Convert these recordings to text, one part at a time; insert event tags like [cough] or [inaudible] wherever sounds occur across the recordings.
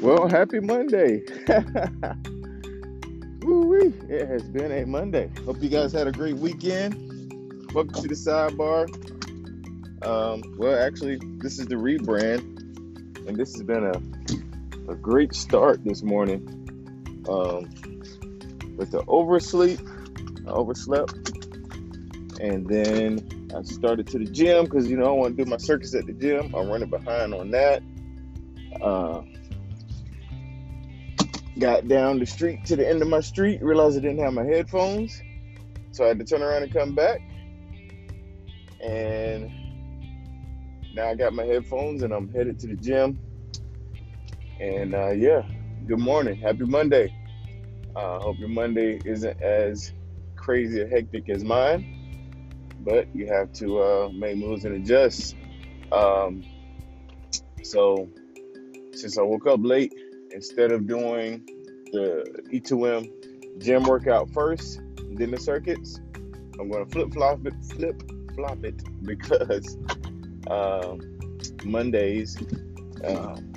Well, happy Monday. [laughs] Woo-wee. It has been a Monday. Hope you guys had a great weekend. Welcome to the sidebar. Um, well, actually, this is the rebrand, and this has been a, a great start this morning. Um, with the oversleep, I overslept, and then I started to the gym because you know I want to do my circus at the gym. I'm running behind on that. Uh, got down the street to the end of my street, realized I didn't have my headphones. So I had to turn around and come back. And now I got my headphones and I'm headed to the gym. And uh, yeah, good morning. Happy Monday. I uh, hope your Monday isn't as crazy or hectic as mine, but you have to uh, make moves and adjust. Um, so, since I woke up late, instead of doing the E2M gym workout first, then the circuits, I'm going to flip flop it, flip flop it [laughs] because um, Mondays um,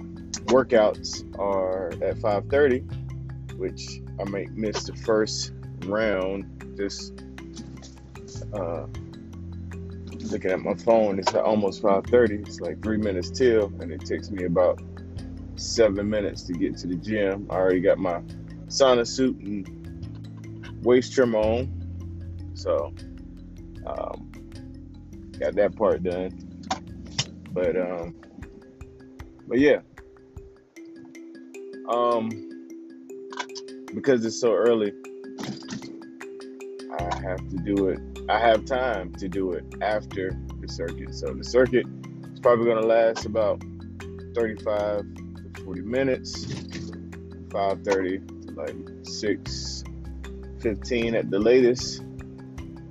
workouts are at 5:30, which I might miss the first round. Just uh, looking at my phone, it's almost 5:30. It's like three minutes till, and it takes me about seven minutes to get to the gym. I already got my sauna suit and waist trim on. So, um, got that part done. But, um, but yeah. Um, because it's so early, I have to do it. I have time to do it after the circuit. So the circuit is probably going to last about 35 40 minutes, 5.30 to like 6.15 at the latest.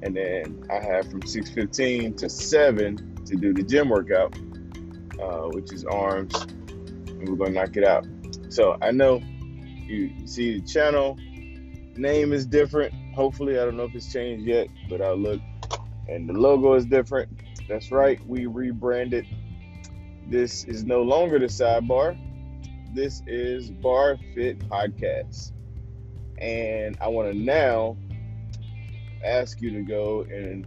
And then I have from 6.15 to 7 to do the gym workout, uh, which is arms. And we're going to knock it out. So I know you see the channel name is different. Hopefully, I don't know if it's changed yet, but I'll look. And the logo is different. That's right, we rebranded. This is no longer the sidebar. This is Bar Fit Podcast. And I want to now ask you to go and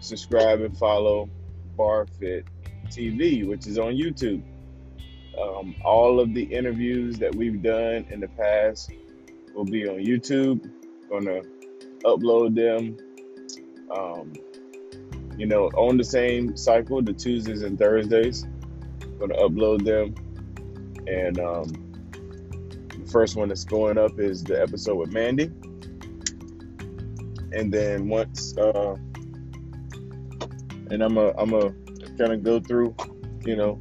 subscribe and follow Bar Fit TV, which is on YouTube. Um, all of the interviews that we've done in the past will be on YouTube. Gonna upload them, um, you know, on the same cycle, the Tuesdays and Thursdays. Gonna upload them and um, the first one that's going up is the episode with Mandy. And then once, uh, and I'm a, I'm a kind of go through, you know,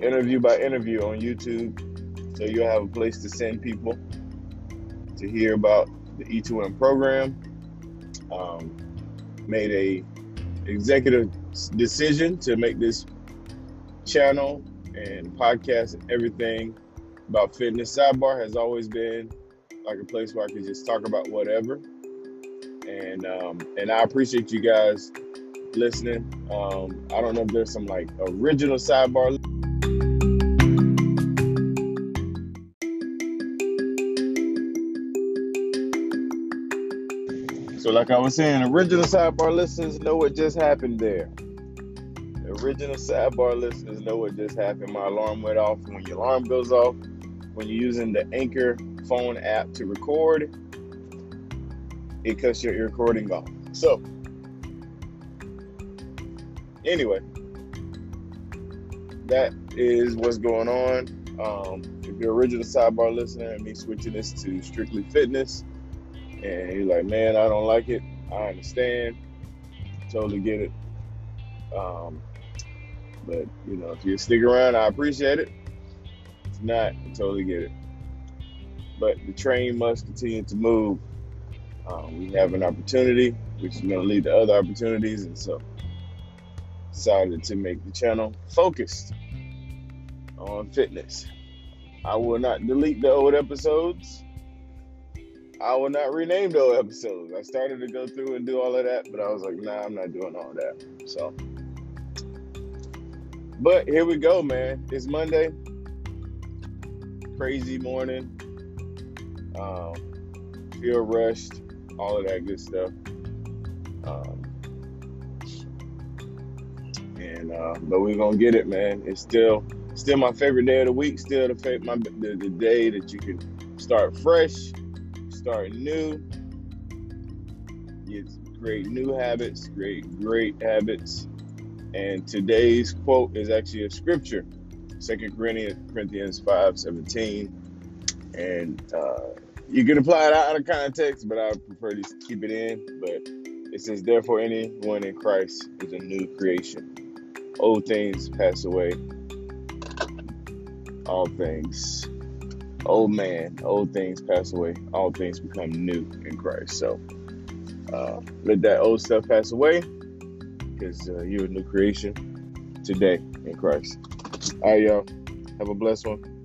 interview by interview on YouTube, so you'll have a place to send people to hear about the E2M program. Um, made a executive decision to make this channel and podcasts and everything about fitness. Sidebar has always been like a place where I can just talk about whatever. And um, and I appreciate you guys listening. Um, I don't know if there's some like original sidebar. So, like I was saying, original sidebar listeners know what just happened there original sidebar listeners know what just happened. My alarm went off. When your alarm goes off, when you're using the Anchor phone app to record, it cuts your recording off. So, anyway, that is what's going on. Um, if you're original sidebar listener and me switching this to strictly fitness, and you're like, man, I don't like it, I understand, totally get it. Um, but you know, if you stick around, I appreciate it. If not, I totally get it. But the train must continue to move. Um, we have an opportunity, which is going to lead to other opportunities, and so decided to make the channel focused on fitness. I will not delete the old episodes. I will not rename the old episodes. I started to go through and do all of that, but I was like, nah, I'm not doing all that. So but here we go, man. It's Monday. crazy morning. Um, feel rushed, all of that good stuff. Um, and uh, but we're gonna get it, man. It's still still my favorite day of the week. Still the my the, the day that you can start fresh, start new, get great new habits, great great habits. And today's quote is actually a scripture, Second Corinthians Corinthians five seventeen, and uh, you can apply it out of context, but I prefer to keep it in. But it says, "Therefore, anyone in Christ is a new creation." old things pass away. All things, old man, old things pass away. All things become new in Christ. So uh, let that old stuff pass away because uh, you're a new creation today in Christ. All right, y'all. Have a blessed one.